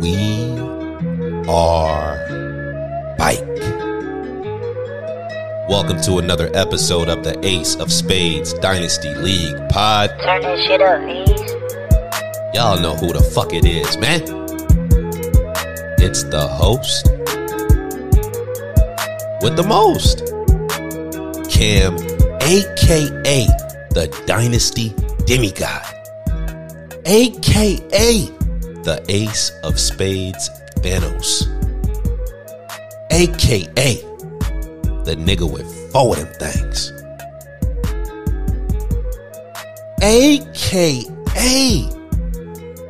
We are bike. Welcome to another episode of the Ace of Spades Dynasty League pod. Turn that shit up, please. Y'all know who the fuck it is, man. It's the host with the most, Cam, aka the Dynasty Demigod, aka the Ace of Spades Thanos, aka the nigga with four of them things, aka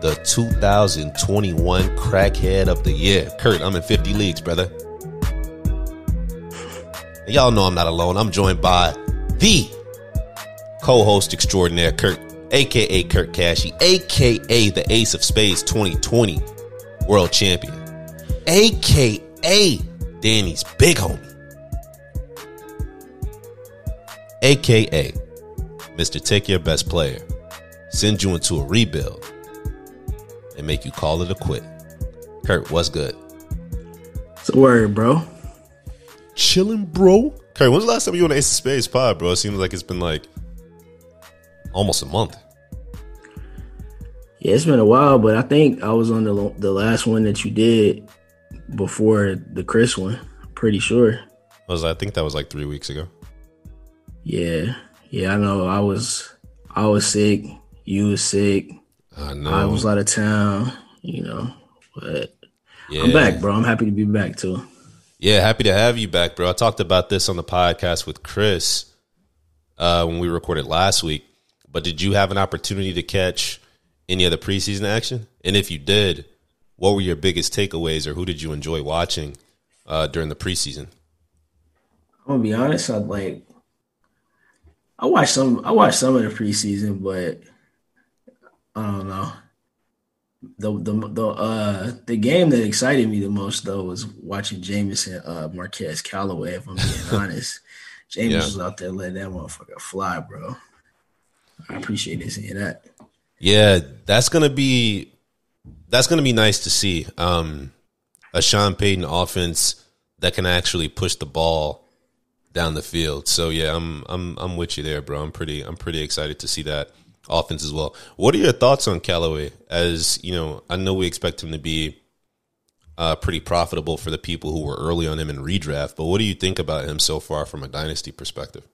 the 2021 crackhead of the year. Kurt, I'm in 50 leagues, brother. Y'all know I'm not alone. I'm joined by the co-host extraordinaire, Kurt, aka Kurt Cashy, aka the Ace of Spades 2020 world champion, aka Danny's big homie, aka Mr. Take Your Best Player, send you into a rebuild, and make you call it a quit. Kurt, what's good? It's a word, bro. Chilling, bro. Kurt, when's the last time you were on Ace of Spades pod, bro? It seems like it's been like almost a month. Yeah, it's been a while, but I think I was on the the last one that you did before the Chris one. Pretty sure. I was I think that was like three weeks ago. Yeah, yeah. I know. I was I was sick. You was sick. I know. I was out of town. You know, but yeah. I'm back, bro. I'm happy to be back too. Yeah, happy to have you back, bro. I talked about this on the podcast with Chris uh, when we recorded last week. But did you have an opportunity to catch any of the preseason action? And if you did, what were your biggest takeaways, or who did you enjoy watching uh, during the preseason? I'm gonna be honest. I like. I watched some. I watched some of the preseason, but I don't know. The the the uh the game that excited me the most though was watching Jameis and uh Marquez Callaway. If I'm being honest, Jameis Yeah. was out there letting that motherfucker fly, bro. I appreciate it seeing that. Yeah, that's gonna be that's gonna be nice to see. Um, a Sean Payton offense that can actually push the ball down the field. So yeah, I'm I'm I'm with you there, bro. I'm pretty I'm pretty excited to see that offense as well. What are your thoughts on Callaway? As you know, I know we expect him to be uh, pretty profitable for the people who were early on him in redraft, but what do you think about him so far from a dynasty perspective?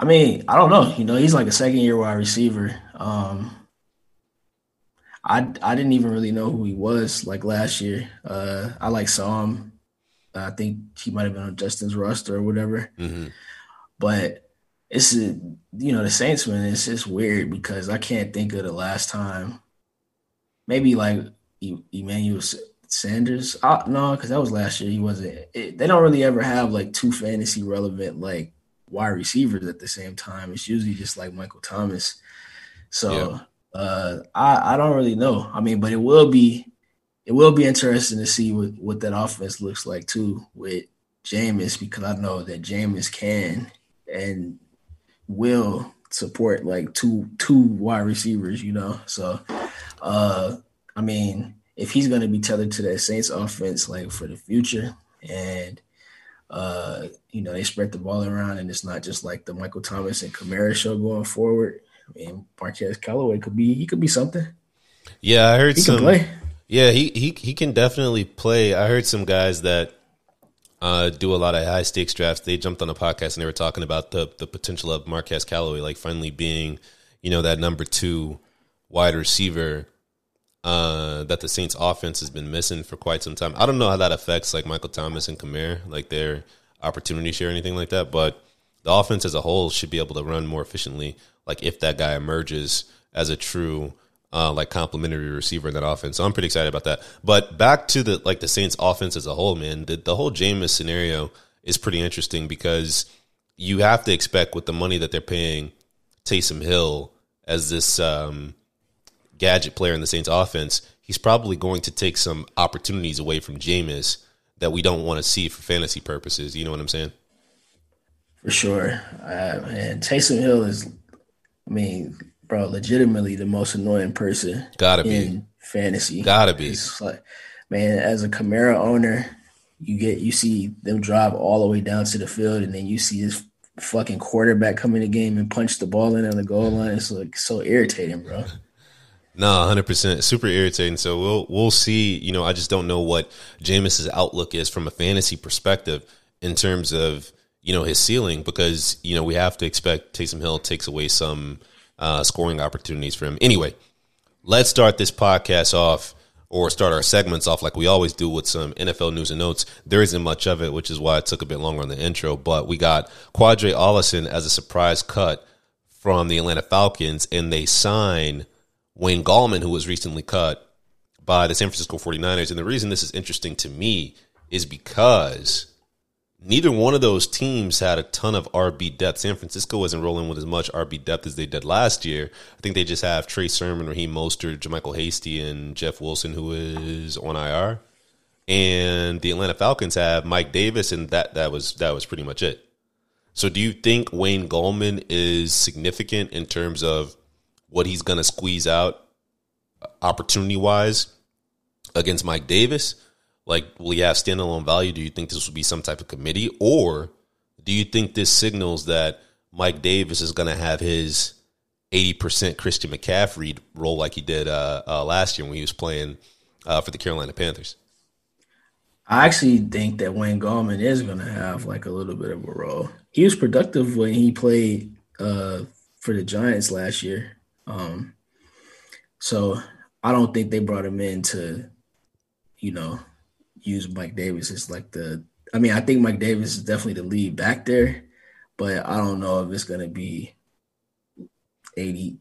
I mean, I don't know. You know, he's like a second year wide receiver. Um, I I didn't even really know who he was like last year. Uh, I like saw him. I think he might have been on Justin's roster or whatever. hmm But it's a, you know the Saints man. It's just weird because I can't think of the last time. Maybe like Emmanuel Sanders. Uh, no, because that was last year. He wasn't. It, they don't really ever have like two fantasy relevant like wide receivers at the same time. It's usually just like Michael Thomas. So uh, I I don't really know. I mean, but it will be it will be interesting to see what what that offense looks like too with Jameis because I know that Jameis can and will support like two two wide receivers, you know. So uh I mean, if he's gonna be tethered to that Saints offense like for the future and uh, you know, they spread the ball around and it's not just like the Michael Thomas and Kamara show going forward. I mean, Marquez Callaway could be he could be something. Yeah, I heard He some. Yeah, he, he he can definitely play. I heard some guys that uh, do a lot of high stakes drafts. They jumped on a podcast and they were talking about the the potential of Marquez Callaway, like finally being, you know, that number two wide receiver uh, that the Saints offense has been missing for quite some time. I don't know how that affects like Michael Thomas and Kamara, like their opportunity share or anything like that, but the offense as a whole should be able to run more efficiently. Like if that guy emerges as a true uh, like complementary receiver in that offense. So I'm pretty excited about that. But back to the like the Saints offense as a whole, man, the, the whole Jameis scenario is pretty interesting because you have to expect with the money that they're paying Taysom Hill as this um, gadget player in the Saints offense, he's probably going to take some opportunities away from Jameis that we don't want to see for fantasy purposes. You know what I'm saying? For sure. Uh, and Taysom Hill is, I mean, bro, legitimately the most annoying person Gotta be. in fantasy. Gotta be. Like, man, as a Kamara owner, you get you see them drive all the way down to the field, and then you see this fucking quarterback come in the game and punch the ball in on the goal line. It's like so irritating, bro. No, hundred percent, super irritating. So we'll we'll see. You know, I just don't know what Jameis's outlook is from a fantasy perspective in terms of you know his ceiling because you know we have to expect Taysom Hill takes away some uh, scoring opportunities for him. Anyway, let's start this podcast off or start our segments off like we always do with some NFL news and notes. There isn't much of it, which is why it took a bit longer on the intro. But we got Qadree Ollison as a surprise cut from the Atlanta Falcons, and they sign Wayne Gallman, who was recently cut by the San Francisco 49ers. And the reason this is interesting to me is because neither one of those teams had a ton of RB depth. San Francisco wasn't rolling with as much RB depth as they did last year. I think they just have Trey Sermon, Raheem Mostert, JaMycal Hasty, and Jeff Wilson, who is on IR. And the Atlanta Falcons have Mike Davis, and that that was that was pretty much it. So, do you think Wayne Gallman is significant in terms of what he's going to squeeze out opportunity wise against Mike Davis? Like, will he have standalone value? Do you think this will be some type of committee? Or do you think this signals that Mike Davis is going to have his 80% Christian McCaffrey role like he did uh, uh, last year when he was playing uh, for the Carolina Panthers? I actually think that Wayne Gallman is going to have like a little bit of a role. He was productive when he played uh, for the Giants last year. Um, so I don't think they brought him in to, you know, use Mike Davis as like the. I mean, I think Mike Davis is definitely the lead back there, but I don't know if it's gonna be 80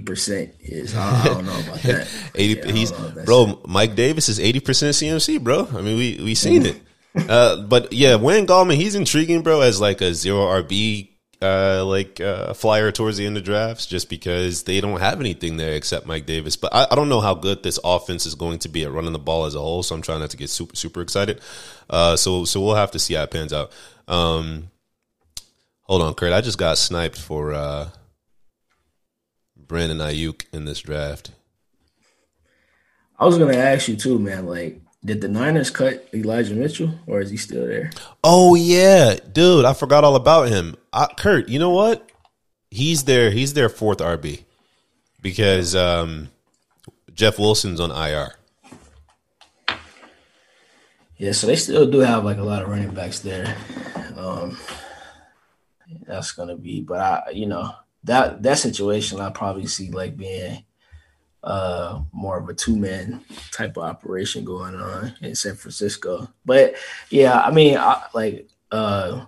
percent. Is I, don't know about that. Eighty, yeah, he's bro. Mike Davis is eighty percent CMC, bro. I mean, we we seen it. Uh, but yeah, Wayne Gallman, he's intriguing, bro, as like a zero RB uh, like uh, flyer towards the end of drafts just because they don't have anything there except Mike Davis. But I, I, don't know how good this offense is going to be at running the ball as a whole. So I'm trying not to get super super excited. Uh, so so we'll have to see how it pans out. Um, hold on, Kurt. I just got sniped for uh, Brandon Aiyuk in this draft. I was gonna ask you too, man. Like, did the Niners cut Elijah Mitchell, or is he still there? Oh yeah, dude, I forgot all about him. I, Kurt, you know what? He's there. He's their fourth RB because um, Jeff Wilson's on IR. Yeah, so they still do have like a lot of running backs there. Um, that's gonna be, but I, you know, that that situation I probably see like being uh more of a two man type of operation going on in San Francisco. But yeah, I mean, I, like uh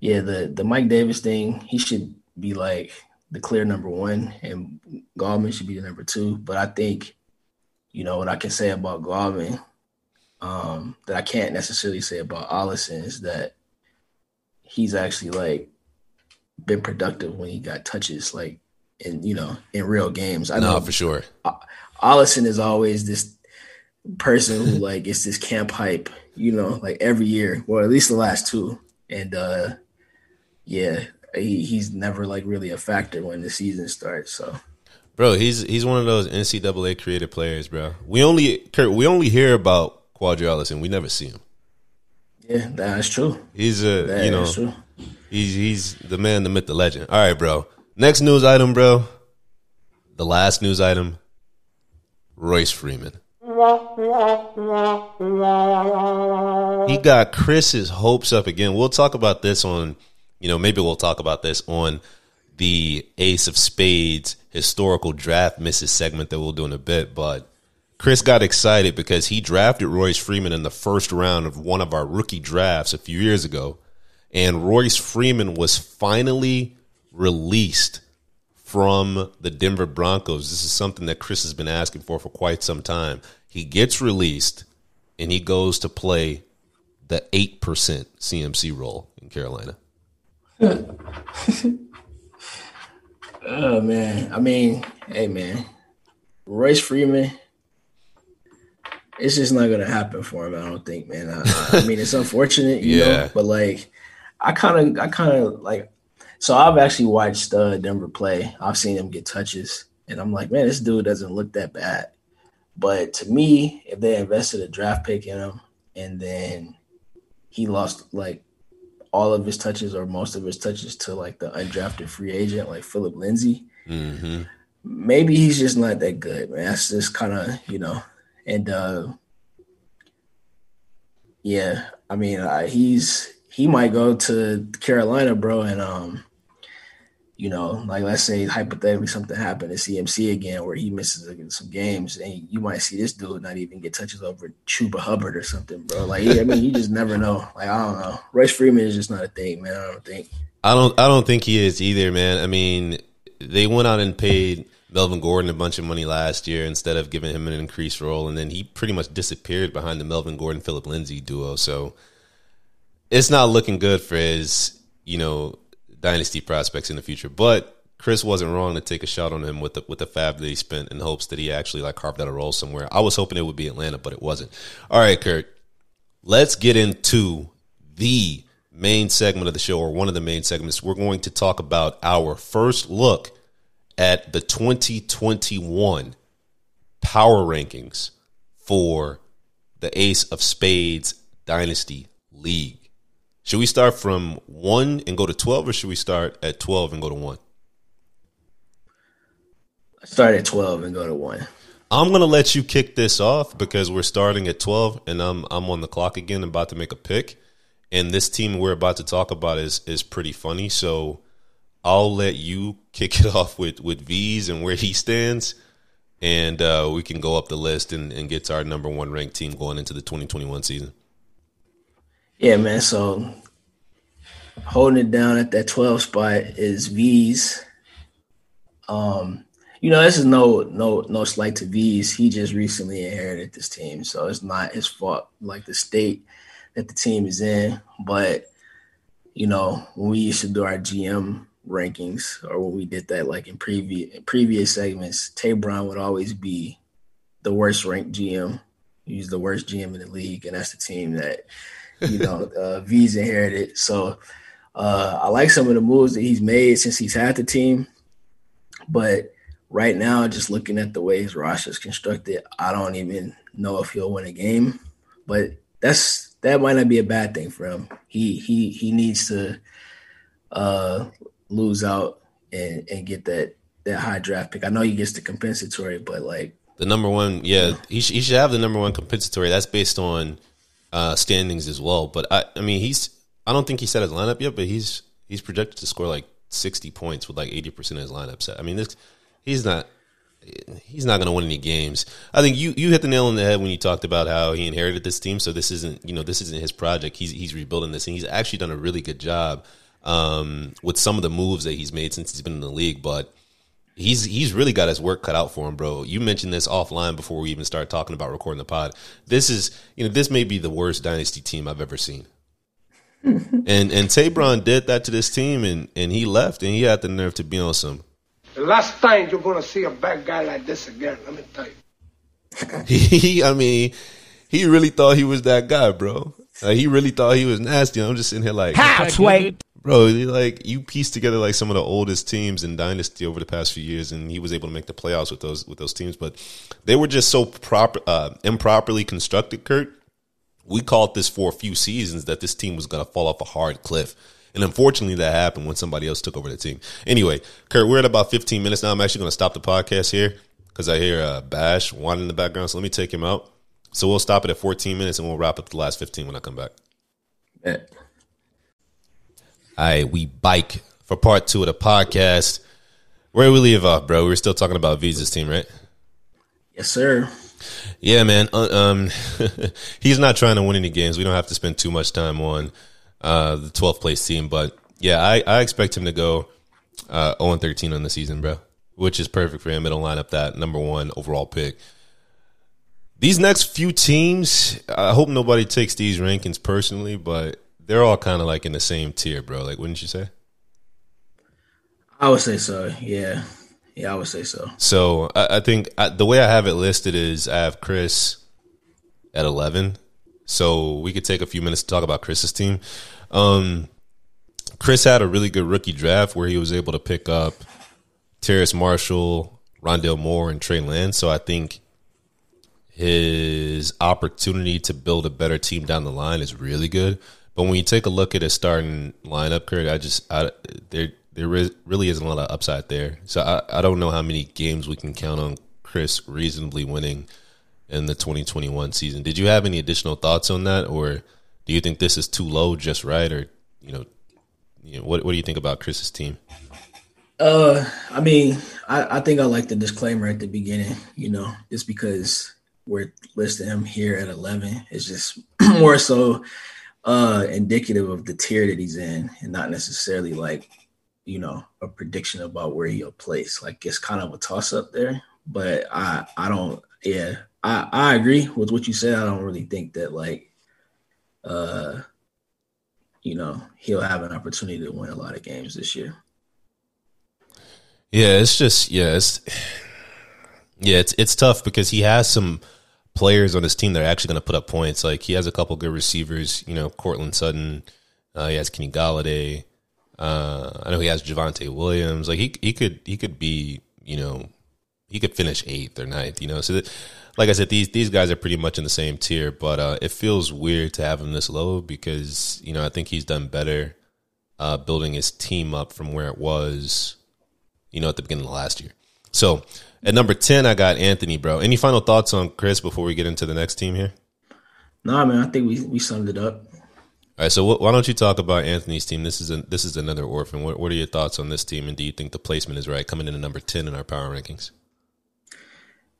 yeah, the the Mike Davis thing, he should be like the clear number one, and Gallman should be the number two. But I think, you know, what I can say about Gallman um, that I can't necessarily say about Ollison is that he's actually like been productive when he got touches, like in you know in real games. I know for sure. Ollison is always this person who like it's this camp hype, you know, like every year, or at least the last two, and uh yeah, he, he's never like really a factor when the season starts. So. Bro, he's he's one of those NCAA creative players, bro. We only Kurt, we only hear about Qadree Ollison. we never see him. Yeah, that's true. He's a that you know he's he's the man, the myth, the legend. All right, bro. Next news item, bro. The last news item. Royce Freeman. He got Chris's hopes up again. We'll talk about this on, you know, maybe we'll talk about this on the Ace of Spades historical draft misses segment that we'll do in a bit. But Chris got excited because he drafted Royce Freeman in the first round of one of our rookie drafts a few years ago. And Royce Freeman was finally released from the Denver Broncos. This is something that Chris has been asking for for quite some time. He gets released and he goes to play the 8% CMC role in Carolina. oh, man. I mean, hey, man. Royce Freeman it's just not gonna happen for him. I don't think, man. I, I mean, it's unfortunate, you yeah. know, but like, I kind of, I kind of like. So I've actually watched uh, Denver play. I've seen him get touches, and I'm like, man, this dude doesn't look that bad. But to me, if they invested a draft pick in him and then he lost like all of his touches or most of his touches to like the undrafted free agent like Philip Lindsay, Mm-hmm. maybe he's just not that good, man. That's just kind of you know, and uh yeah, I mean, uh, he's he might go to Carolina, bro, and um, you know, like let's say hypothetically something happened to CMC again where he misses some games, and you might see this dude not even get touches over Chuba Hubbard or something, bro. Like, I mean, you just never know. Like, I don't know. Royce Freeman is just not a thing, man. I don't think. I don't. I don't think he is either, man. I mean, they went out and paid Melvin Gordon a bunch of money last year instead of giving him an increased role, and then he pretty much disappeared behind the Melvin Gordon Philip Lindsay duo. So it's not looking good for his, you know, dynasty prospects in the future. But Chris wasn't wrong to take a shot on him with the with the fab that he spent in hopes that he actually like carved out a role somewhere. I was hoping it would be Atlanta, but it wasn't. All right, Kurt, let's get into the main segment of the show, or one of the main segments. We're going to talk about our first look at the 2021 power rankings for the Ace of Spades Dynasty League. Should we start from one and go to 12, or should we start at 12 and go to one? Start at twelve and go to one. I'm gonna let you kick this off because we're starting at 12 and I'm I'm on the clock again, about to make a pick. And this team we're about to talk about is is pretty funny. So I'll let you kick it off with with V's and where he stands, and uh, we can go up the list and, and get to our number one ranked team going into the 2021 season. Yeah, man. So holding it down at that 12 spot is V's. Um, you know, this is no no no slight to V's. He just recently inherited this team, so it's not his fault. Like the state that the team is in, but you know, when we used to do our GM rankings, or when we did that, like in previous previous segments, Tay Brown would always be the worst ranked GM. He's the worst GM in the league, and that's the team that you know uh, V's inherited. So uh, I like some of the moves that he's made since he's had the team, but right now, just looking at the way his roster is constructed, I don't even know if he'll win a game. But that's that might not be a bad thing for him. He he he needs to uh, lose out and and get that that high draft pick. I know he gets the compensatory, but like The number one, yeah, he, he should have the number one compensatory. That's based on uh, standings as well. But I, I mean, he's I don't think he set his lineup yet, but he's he's projected to score like sixty points with like eighty percent of his lineup set. I mean, this he's not he's not going to win any games. I think you you hit the nail on the head when you talked about how he inherited this team. So this isn't you know this isn't his project. He's he's rebuilding this, and he's actually done a really good job um, with some of the moves that he's made since he's been in the league. But he's he's really got his work cut out for him, bro. You mentioned this offline before we even started talking about recording the pod. This is you know this may be the worst dynasty team I've ever seen. and and Tabron did that to this team, and and he left, and he had the nerve to be on some. The last time you're gonna see a bad guy like this again, let me tell you. He, I mean, he really thought he was that guy, bro. Like, he really thought he was nasty. I'm just sitting here like, Houseway. Bro, like you pieced together like some of the oldest teams in dynasty over the past few years, and he was able to make the playoffs with those with those teams. But they were just so proper, uh, improperly constructed. Kurt, we called this for a few seasons that this team was going to fall off a hard cliff. And unfortunately, that happened when somebody else took over the team. Anyway, Kurt, we're at about 15 minutes now. I'm actually going to stop the podcast here because I hear uh, Bash whining in the background. So let me take him out. So we'll stop it at 14 minutes and we'll wrap up the last 15 when I come back. eh, All right, we bike for part two of the podcast. Where we leave off, bro? We're still talking about Visa's team, right? yes, sir. Yeah, man. Uh, um, he's not trying to win any games. We don't have to spend too much time on uh, the 12th place team, but yeah, I, I expect him to go uh, 0 13 on the season, bro, which is perfect for him. It'll line up that number one overall pick. These next few teams, I hope nobody takes these rankings personally, but they're all kind of like in the same tier, bro. Like, wouldn't you say? I would say so. Yeah, yeah, I would say so. So I, I think I, the way I have it listed is I have Chris at eleven. So we could take a few minutes to talk about Chris's team. Um, Chris had a really good rookie draft where he was able to pick up Terrace Marshall, Rondale Moore, and Trey Lance. So I think his opportunity to build a better team down the line is really good. But when you take a look at his starting lineup, Kurt, I just I, there there really isn't a lot of upside there. So I, I don't know how many games we can count on Chris reasonably winning in the 2021 season. Did you have any additional thoughts on that, or do you think this is too low, just right, or you know, you know what what do you think about Chris's team? Uh, I mean, I, I think I like the disclaimer at the beginning. You know, just because we're listing him here at 11 is just more so uh indicative of the tier that he's in, and not necessarily like you know a prediction about where he'll place. Like it's kind of a toss up there, but I I don't yeah I I agree with what you said. I don't really think that like uh you know he'll have an opportunity to win a lot of games this year. Yeah, it's just yeah, it's yeah, it's it's tough because he has some players on his team that are actually going to put up points. Like he has a couple good receivers, you know, Courtland Sutton, uh, he has Kenny Golladay. Uh, I know he has Javonte Williams. Like he he could he could be you know he could finish eighth or ninth. You know, so that, like I said, these these guys are pretty much in the same tier. But uh, it feels weird to have him this low because you know I think he's done better uh, building his team up from where it was, you know, at the beginning of last year. So at number ten, I got Anthony, bro. Any final thoughts on Chris before we get into the next team here? No, nah, man, I think we we summed it up. All right, so why don't you talk about Anthony's team? This is a, this is another orphan. What, what are your thoughts on this team, and do you think the placement is right, coming in at number ten in our power rankings?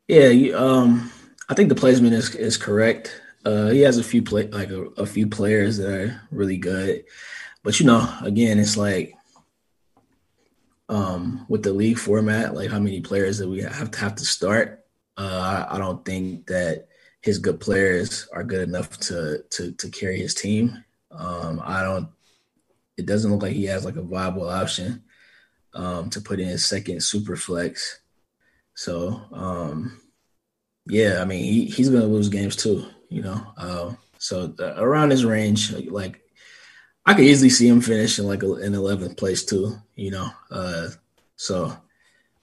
Yeah, you, um, I think the placement is is correct. Uh, he has a few play like a, a few players that are really good, but you know, again, it's like um, with the league format, like how many players that we have to have to start. Uh, I, don't think that his good players are good enough to to to carry his team. Um, I don't. It doesn't look like he has like a viable option um, to put in his second super flex. So um, yeah, I mean he, he's gonna lose games too. You know, uh, so the, around his range, like I could easily see him finish in like a, in 11th place too. You know, uh, so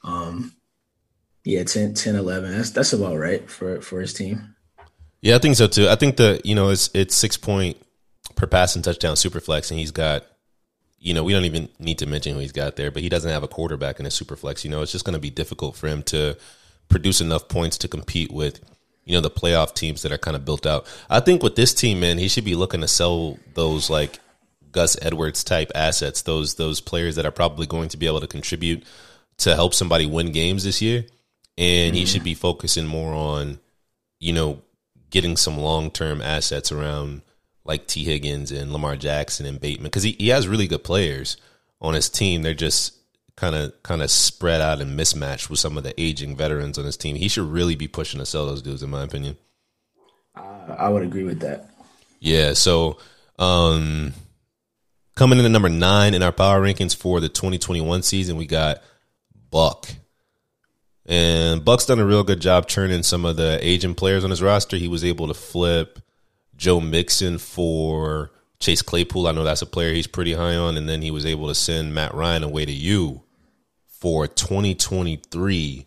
um, yeah, 10, 10, 11. That's that's about right for for his team. Yeah, I think so too. I think that you know it's it's six point per passing touchdown super flex, and he's got, you know, we don't even need to mention who he's got there, but he doesn't have a quarterback in his super flex. You know, it's just going to be difficult for him to produce enough points to compete with, you know, the playoff teams that are kind of built out. I think with this team, man, he should be looking to sell those like Gus Edwards type assets, those those players that are probably going to be able to contribute to help somebody win games this year. And mm-hmm. he should be focusing more on, you know, getting some long term assets around like Tee Higgins and Lamar Jackson and Bateman because he, he has really good players on his team. They're just kind of kind of spread out and mismatched with some of the aging veterans on his team. He should really be pushing to sell those dudes, in my opinion. Uh, I would agree with that. Yeah. So um, coming in at number nine in our power rankings for the 2021 season, we got Buck. And Buck's done a real good job churning some of the aging players on his roster. He was able to flip Joe Mixon for Chase Claypool. I know that's a player he's pretty high on. And then he was able to send Matt Ryan away to you for 2023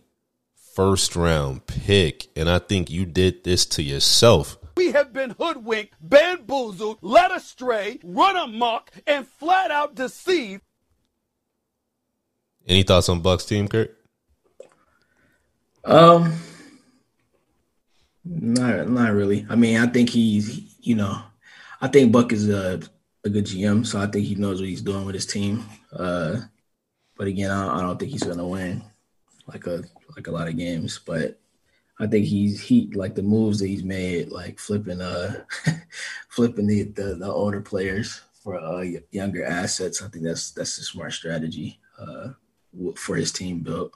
first round pick. And I think you did this to yourself. We have been hoodwinked, bamboozled, led astray, run amok, and flat out deceived. Any thoughts on Buck's team, Kurt? Um, not, not really. I mean, I think he's, you know, I think Buck is a, a good GM, so I think he knows what he's doing with his team. Uh, but again, I, I don't think he's going to win like a like a lot of games. But I think he's he like the moves that he's made, like flipping uh flipping the, the, the older players for uh younger assets. I think that's that's a smart strategy uh for his team built.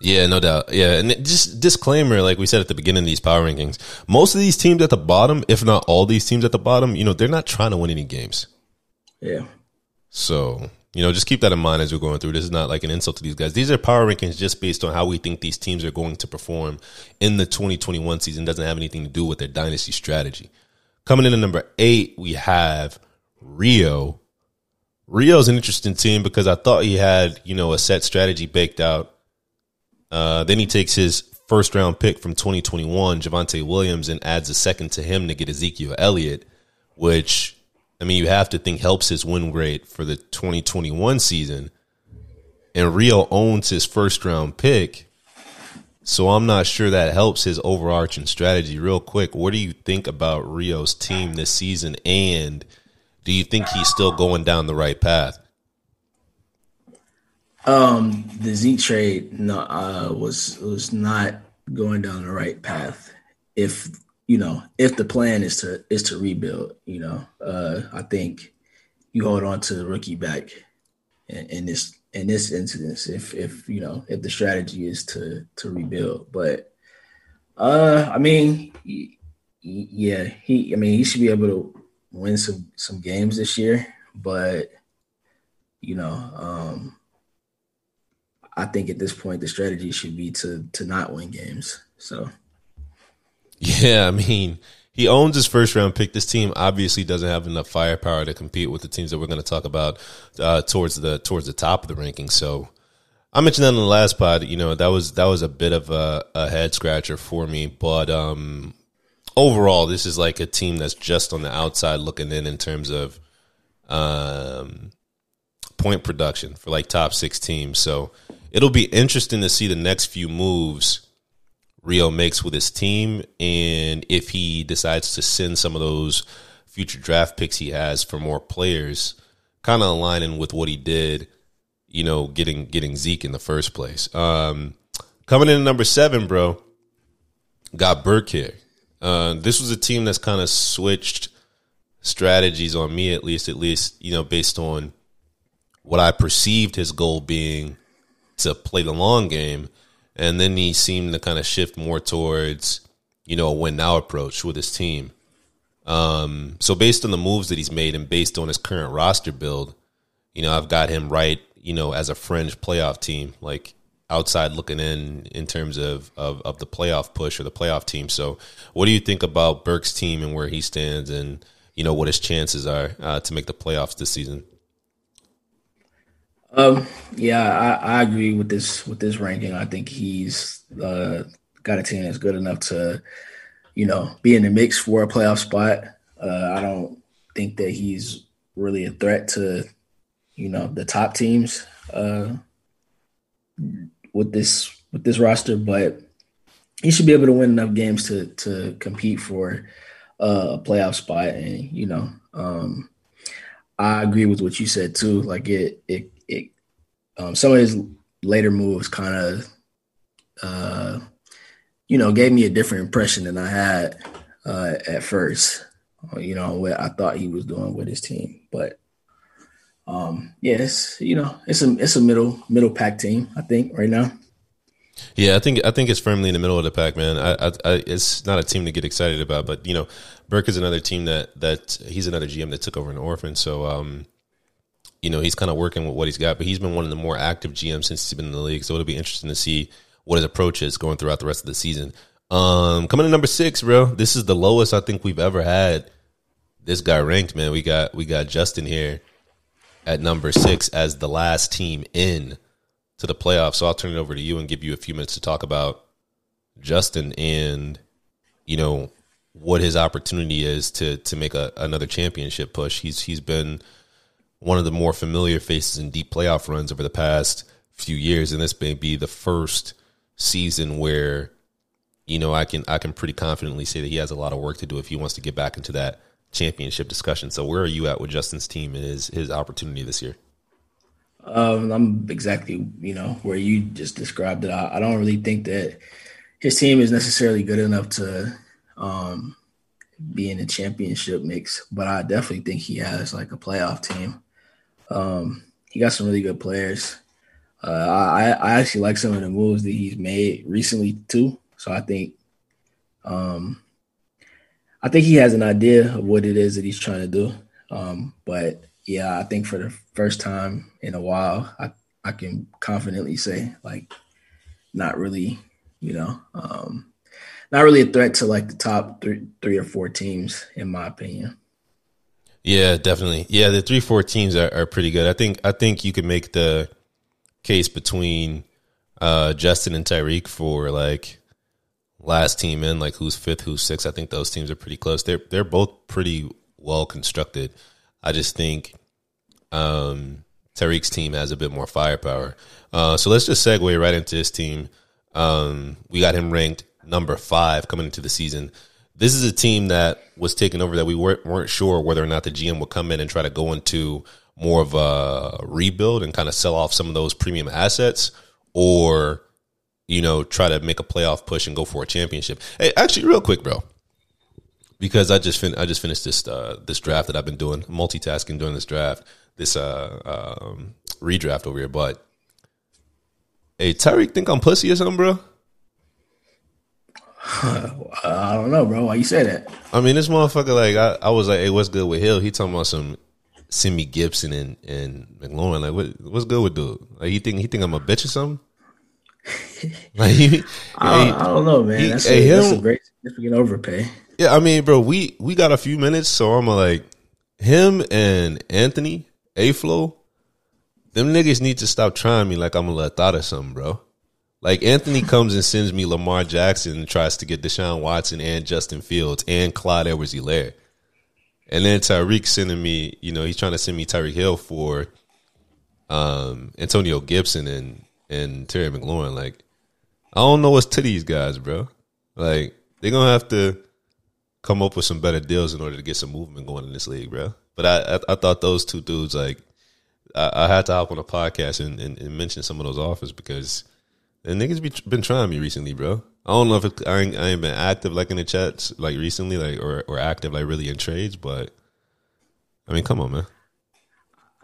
Yeah, no doubt. Yeah, and just disclaimer, like we said at the beginning of these power rankings, most of these teams at the bottom, if not all these teams at the bottom, you know, they're not trying to win any games. Yeah. So you know, just keep that in mind as we're going through. This is not like an insult to these guys. These are power rankings just based on how we think these teams are going to perform in the 2021 season. Doesn't have anything to do with their dynasty strategy. Coming in at number eight, we have Rio. Rio's an interesting team because I thought he had, you know, a set strategy baked out uh, then he takes his first round pick from 2021, Javonte Williams, and adds a second to him to get Ezekiel Elliott, which I mean, you have to think helps his win rate for the 2021 season. And Rio owns his first round pick. So I'm not sure that helps his overarching strategy. Real quick, what do you think about Rio's team this season? And do you think he's still going down the right path? Um, the Zeke trade no, uh, was was not going down the right path. If you know, if the plan is to is to rebuild, you know, uh, I think you hold on to the rookie back in, in this in this instance. If if you know if the strategy is to to rebuild, but uh, I mean, yeah, he I mean he should be able to win some some games this year, but you know, um, I think at this point the strategy should be to to not win games. So, yeah, I mean, he owns his first round pick. This team obviously doesn't have enough firepower to compete with the teams that we're going to talk about uh, towards the towards the top of the rankings. So, I mentioned that in the last pod. You know, that was that was a bit of a, a head scratcher for me, but um, overall, this is like a team that's just on the outside looking in in terms of um, point production for like top six teams. So it'll be interesting to see the next few moves Rio makes with his team and if he decides to send some of those future draft picks he has for more players, kind of aligning with what he did, you know, getting getting Zeke in the first place. Um, coming in at number seven, bro, got Burke here. Uh, this was a team that's kind of switched strategies on me, at least, at least, you know, based on what I perceived his goal being to play the long game. And then he seemed to kind of shift more towards, you know, a win now approach with his team. Um, so based on the moves that he's made and based on his current roster build, you know, I've got him right, you know, as a fringe playoff team. Like outside looking in in terms of, of, of the playoff push or the playoff team. So, what do you think about Burke's team and where he stands, and you know what his chances are uh, to make the playoffs this season? Um, yeah, I, I agree with this with this ranking. I think he's uh, got a team that's good enough to, you know, be in the mix for a playoff spot. Uh, I don't think that he's really a threat to, you know, the top teams. Uh, with this with this roster, but he should be able to win enough games to to compete for uh, a playoff spot. And you know, um, I agree with what you said too. Like it it um, some of his later moves kind of uh, you know gave me a different impression than I had uh, at first. You know what I thought he was doing with his team, but um, yeah, you know it's a it's a middle middle pack team I think right now. Yeah, I think I think it's firmly in the middle of the pack, man. I, I, I, it's not a team to get excited about, but you know, Burke is another team that that he's another GM that took over an orphan, so um, you know, he's kind of working with what he's got, but he's been one of the more active GMs since he's been in the league, so it'll be interesting to see what his approach is going throughout the rest of the season. Um, coming to number six, bro. This is the lowest I think we've ever had this guy ranked, man. We got we got Justin here at number six as the last team in to the playoffs. So I'll turn it over to you and give you a few minutes to talk about Justin and you know what his opportunity is to to make a, another championship push. He's he's been one of the more familiar faces in deep playoff runs over the past few years, and this may be the first season where you know I can I can pretty confidently say that he has a lot of work to do if he wants to get back into that championship discussion. So where are you at with Justin's team and his his opportunity this year? Um, I'm exactly you know where you just described it. I, I, don't really think that his team is necessarily good enough to um, be in a championship mix, but I definitely think he has like a playoff team. Um, he got some really good players. Uh, I I actually like some of the moves that he's made recently too. So I think um, I think he has an idea of what it is that he's trying to do. Um, but yeah, I think for the first time in a while, I, I can confidently say like not really, you know, um, not really a threat to like the top three, three or four teams, in my opinion. Yeah, definitely. Yeah, the three, four teams are, are pretty good. I think I think you could make the case between uh, Justin and Tyreek for like last team in, like who's fifth, who's sixth. I think those teams are pretty close. They're they're both pretty well constructed. I just think um, Tariq's team has a bit more firepower. Uh, so let's just segue right into his team. Um, we got him ranked number five coming into the season. This is a team that was taken over that we weren't, weren't sure whether or not the GM would come in and try to go into more of a rebuild and kind of sell off some of those premium assets or you know, try to make a playoff push and go for a championship. Hey, actually, real quick, bro, because I just fin- I just finished this uh, this draft that I've been doing, multitasking during this draft, this uh, um, redraft over here. But hey, Tyreek, think I'm pussy or something, bro? I don't know, bro. Why you say that? I mean, this motherfucker, like, I, I was like, hey, what's good with Hill? He talking about some Simi Gibson and and McLaurin. Like, what what's good with dude? Like, he think he think I'm a bitch or something? like, he, I, don't, I, don't, know, man. He, that's, a, him, that's a great significant overpay. Yeah, I mean, bro, we we got a few minutes, so I'm like, him and Anthony A Flow, them niggas need to stop trying me like I'm a little thought or something, bro. Like Anthony comes and sends me Lamar Jackson and tries to get Deshaun Watson and Justin Fields and Clyde Edwards Helaire. And then Tyreek sending me, you know, he's trying to send me Tyreek Hill for um, Antonio Gibson and and Terry McLaurin. Like, I don't know what's to these guys, bro. Like, they're gonna have to come up with some better deals in order to get some movement going in this league, bro. But I, I, I thought those two dudes, like, I, I, had to hop on a podcast and, and, and, mention some of those offers because the niggas be, been trying me recently, bro. I don't know if it, I, ain't, I ain't been active like in the chats like recently, like or or active like really in trades, but I mean, come on, man.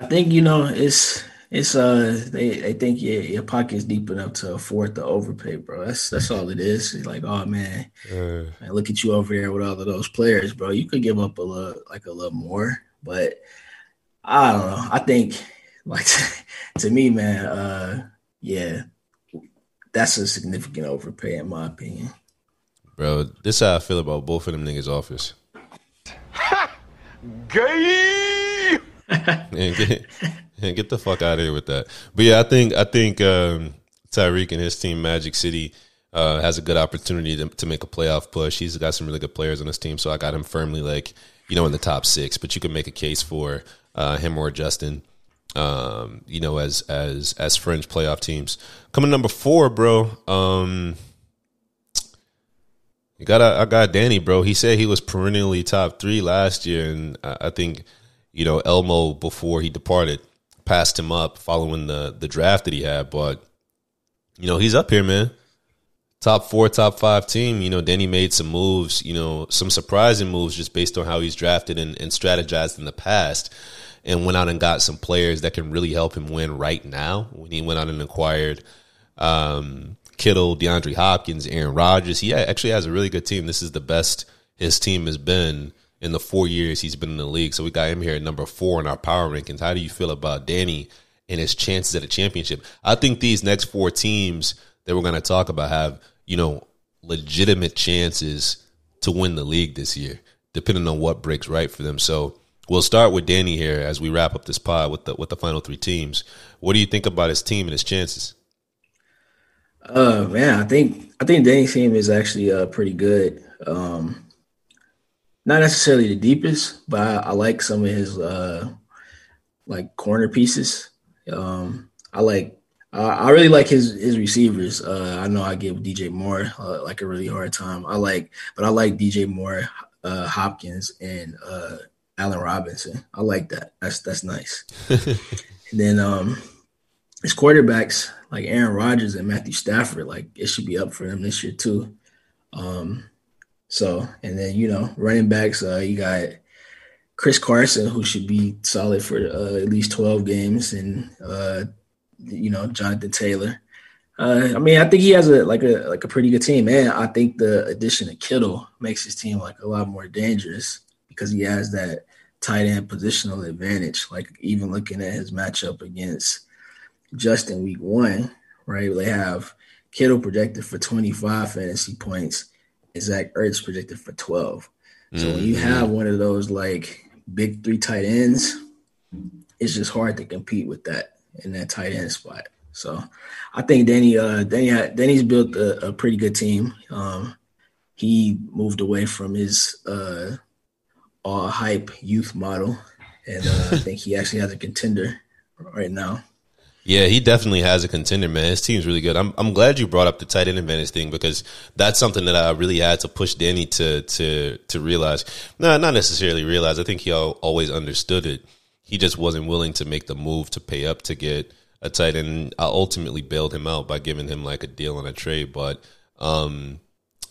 I think you know it's it's uh they they think your your pocket's deep enough to afford the overpay, bro. That's that's all it is. It's like, oh man, uh, man, look at you over here with all of those players, bro. You could give up a little like a little more, but I don't know. I think like to me, man, uh yeah, that's a significant overpay in my opinion. Bro, this is how I feel about both of them niggas' office. Ha! Gay! And get the fuck out of here with that. But yeah, I think I think um, Tyreek and his team, Magic City, uh, has a good opportunity to, to make a playoff push. He's got some really good players on his team, so I got him firmly like you know in the top six. But you can make a case for uh, him or Justin, um, you know, as as as fringe playoff teams. Coming number four, bro. Um, you got I got Danny, bro. He said he was perennially top three last year, and I, think you know Elmo before he departed passed him up following the the draft that he had. But you know, he's up here, man. Top four, top five team. You know, Danny made some moves. You know, some surprising moves just based on how he's drafted and, and strategized in the past, and went out and got some players that can really help him win right now. When he went out and acquired um, Kittle, DeAndre Hopkins, Aaron Rodgers, he actually has a really good team. This is the best his team has been in the four years he's been in the league. So we got him here at number four in our power rankings. How do you feel about Danny and his chances at a championship? I think these next four teams that we're going to talk about have, you know, legitimate chances to win the league this year, depending on what breaks right for them. So we'll start with Danny here as we wrap up this pod with the with the final three teams. What do you think about his team and his chances? Uh man, I think I think Danny's team is actually uh pretty good. Um not necessarily the deepest, but I, I like some of his uh, like corner pieces. Um, I like uh, I really like his his receivers. Uh, I know I give DJ Moore uh, like a really hard time. I like, but I like DJ Moore, uh, Hopkins, and uh, Allen Robinson. I like that. That's that's nice. and then um, his quarterbacks like Aaron Rodgers and Matthew Stafford, like it should be up for them this year too. Um, so, and then, you know, running backs, uh, you got Chris Carson, who should be solid for uh, at least 12 games, and, uh, you know, Jonathan Taylor. Uh, I mean, I think he has a like a like a pretty good team, and I think the addition of Kittle makes his team like a lot more dangerous because he has that tight end positional advantage. Like even looking at his matchup against Justin Week One, right? They have Kittle projected for 25 fantasy points and Zach Ertz projected for 12. So mm-hmm. when you mm-hmm. have one of those like big three tight ends, it's just hard to compete with that in that tight end spot. So I think Danny, uh, Danny, Danny's built a, a pretty good team. Um, he moved away from his uh, all hype youth model, and uh, I think he actually has a contender right now. Yeah, he definitely has a contender, man. His team's really good. I'm I'm glad you brought up the tight end advantage thing because that's something that I really had to push Danny to to to realize. No, not necessarily realize. I think he always understood it. He just wasn't willing to make the move to pay up to get a tight end. I ultimately bailed him out by giving him like a deal on a trade, but um,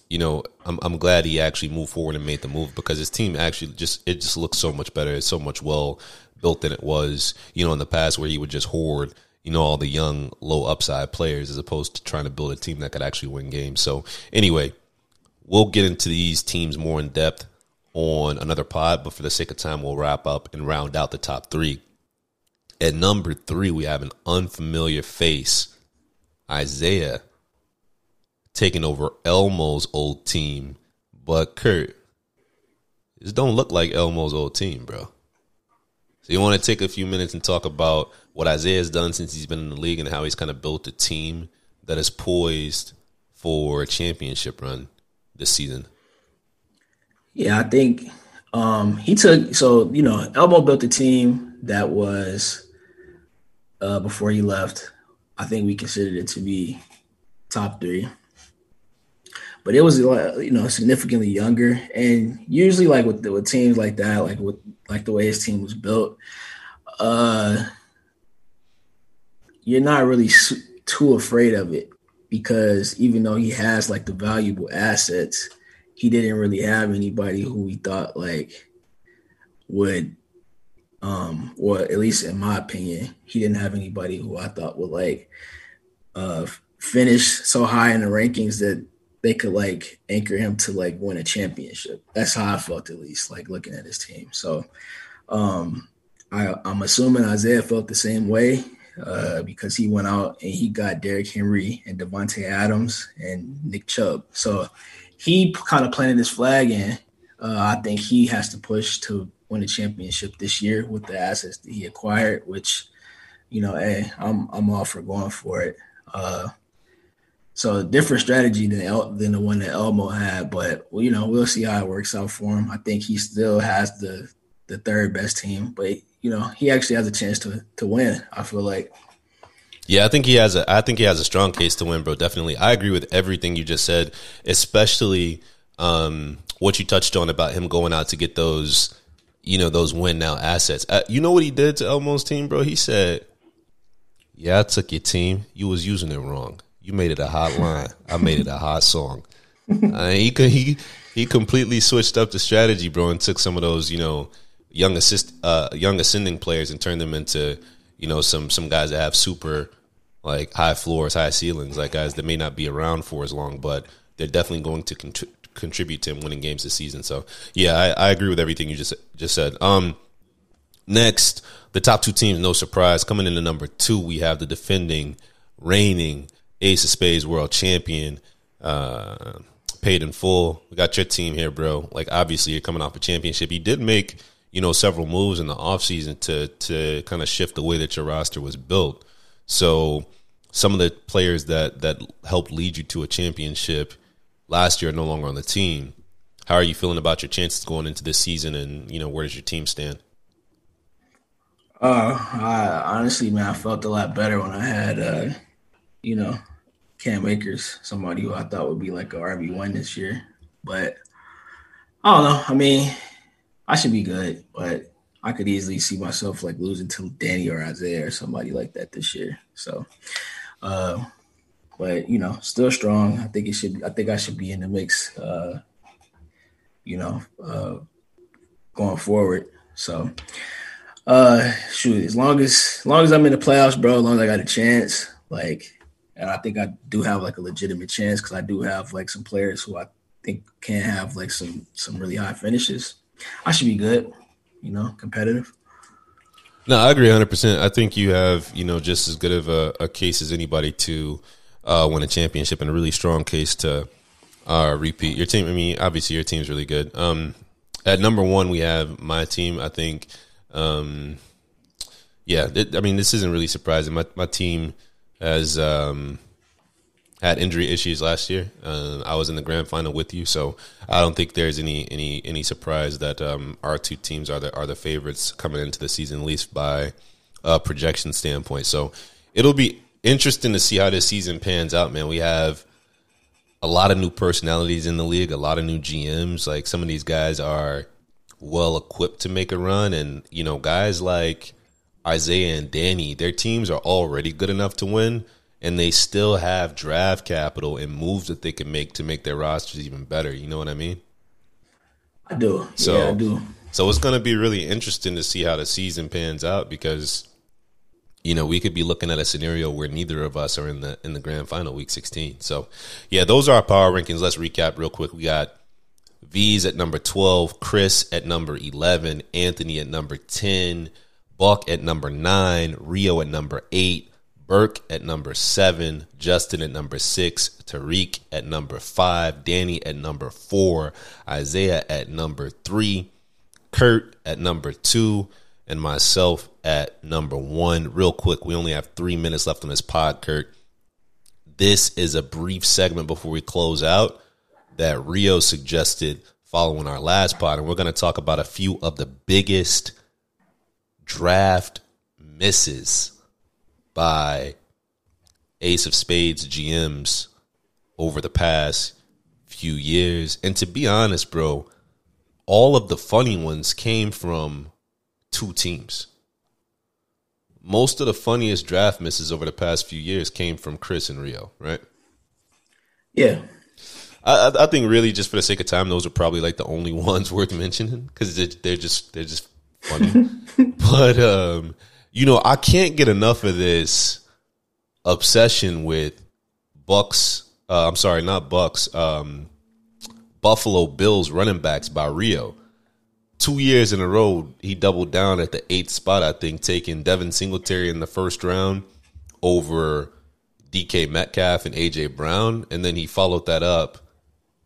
you know, I'm I'm glad he actually moved forward and made the move because his team actually just it just looks so much better. It's so much well built than it was, you know, in the past where he would just hoard you know, all the young, low upside players as opposed to trying to build a team that could actually win games. So, anyway, we'll get into these teams more in depth on another pod, but for the sake of time, we'll wrap up and round out the top three. At number three, we have an unfamiliar face, Isaiah, taking over Elmo's old team. But Kurt, this don't look like Elmo's old team, bro. So you want to take a few minutes and talk about what Isaiah's done since he's been in the league and how he's kind of built a team that is poised for a championship run this season. Yeah, I think um, he took so you know Elmo built a team that was uh, before he left. I think we considered it to be top three, but it was you know significantly younger. And usually, like with with teams like that, like with like the way his team was built, uh, you're not really too afraid of it because even though he has like the valuable assets, he didn't really have anybody who he thought like would um or at least in my opinion, he didn't have anybody who I thought would like uh finish so high in the rankings that they could like anchor him to like win a championship. That's how I felt at least, like looking at his team. So um I, I'm assuming Isaiah felt the same way uh, because he went out and he got Derrick Henry and Davante Adams and Nick Chubb. So he kind of planted his flag in. Uh, I think he has to push to win a championship this year with the assets that he acquired. Which, you know, hey, I'm I'm all for going for it. Uh, so different strategy than El- than the one that Elmo had, but well, you know we'll see how it works out for him. I think he still has the the third best team, but you know, he actually has a chance to to win. I feel like. Yeah, I think he has a. I think he has a strong case to win, bro. Definitely, I agree with everything you just said, especially um, what you touched on about him going out to get those, you know, those win now assets. Uh, you know what he did to Elmo's team, bro? He said, "Yeah, I took your team. You was using it wrong. You made it a hot line. I made it a hot song." Uh, he he he completely switched up the strategy, bro, and took some of those, you know young assist uh, young ascending players and turned them into you know some some guys that have super like high floors, high ceilings, like guys that may not be around for as long, but they're definitely going to con- contribute to him winning games this season. So yeah, I, I, agree with everything you just just said. Um, next, the top two teams, no surprise, coming in the number two, we have the defending, reigning Ace of Spades world champion. Uh, paid in full. We got your team here, bro. Like obviously you're coming off a championship. You did make you know, several moves in the offseason to to kind of shift the way that your roster was built. So some of the players that that helped lead you to a championship last year are no longer on the team. How are you feeling about your chances going into this season and, you know, where does your team stand? Uh, I honestly, man, I felt a lot better when I had, uh, you know, Cam Akers, somebody who I thought would be like a RB one this year. But I don't know. I mean, I should be good, but I could easily see myself like losing to Danny or Isaiah or somebody like that this year. So, uh, but you know, still strong. I think it should. I think I should be in the mix. Uh, you know, uh, going forward. So, uh, shoot, as long as, as long as I'm in the playoffs, bro, as long as I got a chance, like, and I think I do have like a legitimate chance because I do have like some players who I think can have like some some really high finishes. I should be good, you know, competitive. No, I agree 100%. I think you have, you know, just as good of a, a case as anybody to uh, win a championship and a really strong case to uh, repeat. Your team, I mean, obviously your team's really good. Um, at number one, we have my team. I think, um, yeah, it, I mean, this isn't really surprising. My, my team has, um, had injury issues last year. Uh, I was in the grand final with you, so I don't think there's any any any surprise that um, our two teams are the are the favorites coming into the season, at least by a projection standpoint. So it'll be interesting to see how this season pans out, man. We have a lot of new personalities in the league, a lot of new GMs. Like some of these guys are well equipped to make a run, and you know, guys like Isaiah and Danny, their teams are already good enough to win and they still have draft capital and moves that they can make to make their rosters even better. You know what I mean? I do. So, yeah, I do. So it's going to be really interesting to see how the season pans out because you know we could be looking at a scenario where neither of us are in the in the grand final week 16. So yeah, those are our power rankings. Let's recap real quick. We got V's at number 12, Chris at number 11, Anthony at number 10, Buck at number 9, Rio at number 8, Burke at number seven, Justin at number six, Tariq at number five, Danny at number four, Isaiah at number three, Kurt at number two, and myself at number one. Real quick, we only have three minutes left on this pod, Kurt. This is a brief segment before we close out that Rio suggested following our last pod, and we're going to talk about a few of the biggest draft misses by Ace of Spades GMs over the past few years. And to be honest, bro, all of the funny ones came from two teams. Most of the funniest draft misses over the past few years came from Chris and Rio, right? Yeah. I, I think really just for the sake of time, those are probably like the only ones worth mentioning because they're, they're just they're just funny. but um, you know, I can't get enough of this obsession with Bucks. Uh, I'm sorry, not Bucks. Um, Buffalo Bills running backs by Rio. Two years in a row, he doubled down at the eighth spot. I think taking Devin Singletary in the first round over DK Metcalf and AJ Brown, and then he followed that up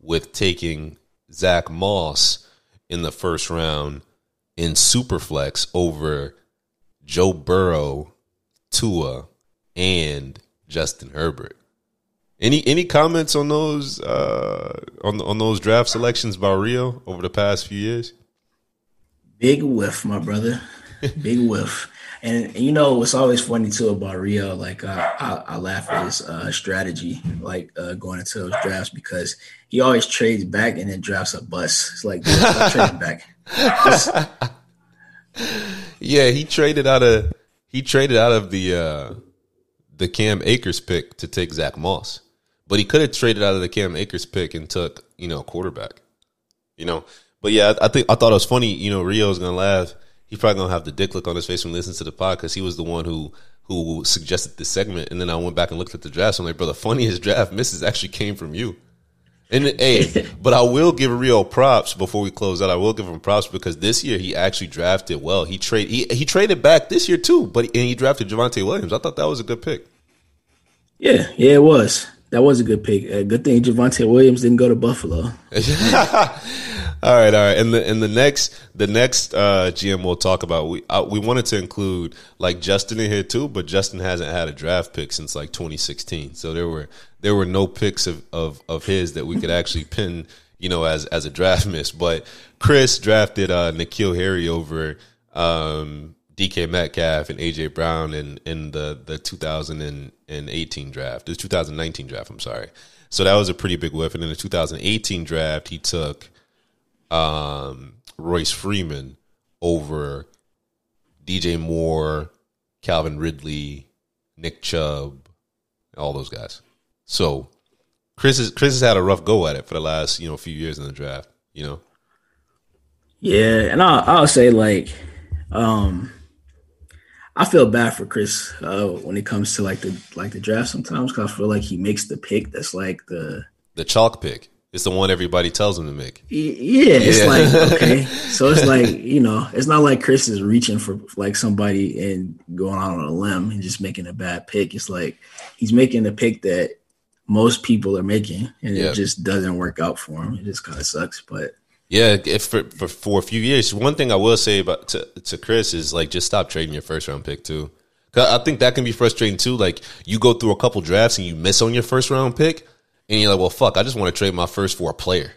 with taking Zach Moss in the first round in Superflex over Joe Burrow, Tua, and Justin Herbert. Any any comments on those uh, on on those draft selections by Rio over the past few years? Big whiff, my brother. Big whiff. And, and, you know what's always funny too about Rio? Like uh, I, I, laugh at his uh, strategy, like uh, going into those drafts because he always trades back and then drafts a bus. It's like trading back. yeah, he traded out of he traded out of the uh the Cam Akers pick to take Zach Moss. But he could have traded out of the Cam Akers pick and took, you know, a quarterback. You know. But yeah, I, I think I thought it was funny, you know, Rio's gonna laugh. He's probably gonna have the dick look on his face when he listens to the pod because he was the one who who suggested this segment and then I went back and looked at the draft. So I'm like, bro, the funniest draft misses actually came from you. And hey, but I will give Rio props before we close out. I will give him props because this year he actually drafted well. He trade he, he traded back this year too, but and he drafted Javonte Williams. I thought that was a good pick. Yeah, yeah, it was. That was a good pick. A good thing Javonte Williams didn't go to Buffalo. all right, all right. And the and the next the next uh, GM we'll talk about. We uh, we wanted to include like Justin in here too, but Justin hasn't had a draft pick since like 2016. So there were there were no picks of, of, of his that we could actually pin, you know, as as a draft miss. But Chris drafted uh, N'Keal Harry over um, DK Metcalf and AJ Brown in in the the 2018 draft, the 2019 draft. I'm sorry. So that was a pretty big whiff. And in the 2018 draft, he took um, Royce Freeman over DJ Moore, Calvin Ridley, Nick Chubb, all those guys. So Chris has Chris has had a rough go at it for the last you know few years in the draft. You know. Yeah, and I'll, I'll say like, um, I feel bad for Chris uh, when it comes to like the like the draft sometimes because I feel like he makes the pick that's like the the chalk pick. It's the one everybody tells him to make. Yeah, it's yeah. like okay, so it's like you know, it's not like Chris is reaching for like somebody and going out on a limb and just making a bad pick. It's like he's making a pick that most people are making, and yeah. it just doesn't work out for him. It just kind of sucks, but. Yeah, if for, for, for a few years, one thing I will say about to, to Chris is like just stop trading your first round pick too, I think that can be frustrating too. Like you go through a couple drafts and you miss on your first round pick, and you're like, well, fuck, I just want to trade my first for a player.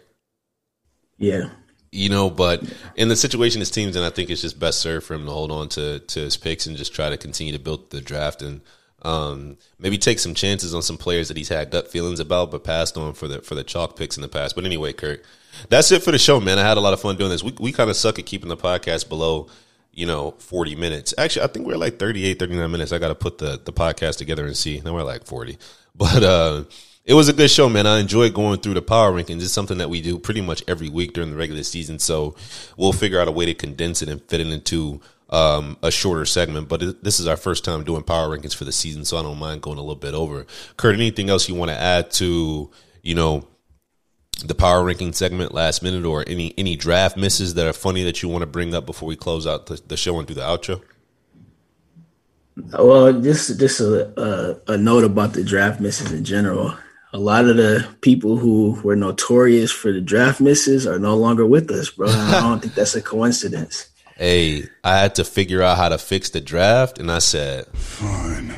Yeah. You know, but in the situation his team's in, I think it's just best served for him to hold on to to his picks and just try to continue to build the draft and um, maybe take some chances on some players that he's had gut feelings about, but passed on for the for the chalk picks in the past. But anyway, Kurt, that's it for the show, man. I had a lot of fun doing this. We we kind of suck at keeping the podcast below, you know, 40 minutes. Actually, I think we're like 38, 39 minutes. I got to put the the podcast together and see. Now we're like 40. But uh it was a good show, man. I enjoyed going through the power rankings. It's something that we do pretty much every week during the regular season. So we'll figure out a way to condense it and fit it into um, a shorter segment. But this is our first time doing power rankings for the season, so I don't mind going a little bit over. Kurt, anything else you want to add to, you know, the power ranking segment last minute, or any any draft misses that are funny that you want to bring up before we close out the, the show and do the outro? Well, just just a, a a note about the draft misses in general. A lot of the people who were notorious for the draft misses are no longer with us, bro. I don't think that's a coincidence. Hey, I had to figure out how to fix the draft, and I said, Fine.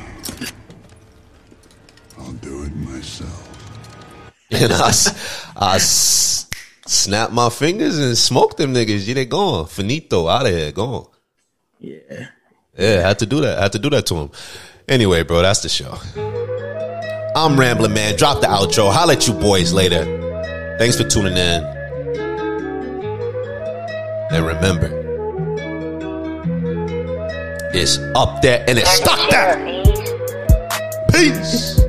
I'll do it myself. and I, s- I s- snapped my fingers and smoked them niggas. Yeah, they gone. Finito, out of here, gone. Yeah. Yeah, I had to do that. I had to do that to him. Anyway, bro, that's the show. I'm rambling, man. Drop the outro. Holla at you boys later. Thanks for tuning in. And remember, it's up there and it's stuck there. Peace.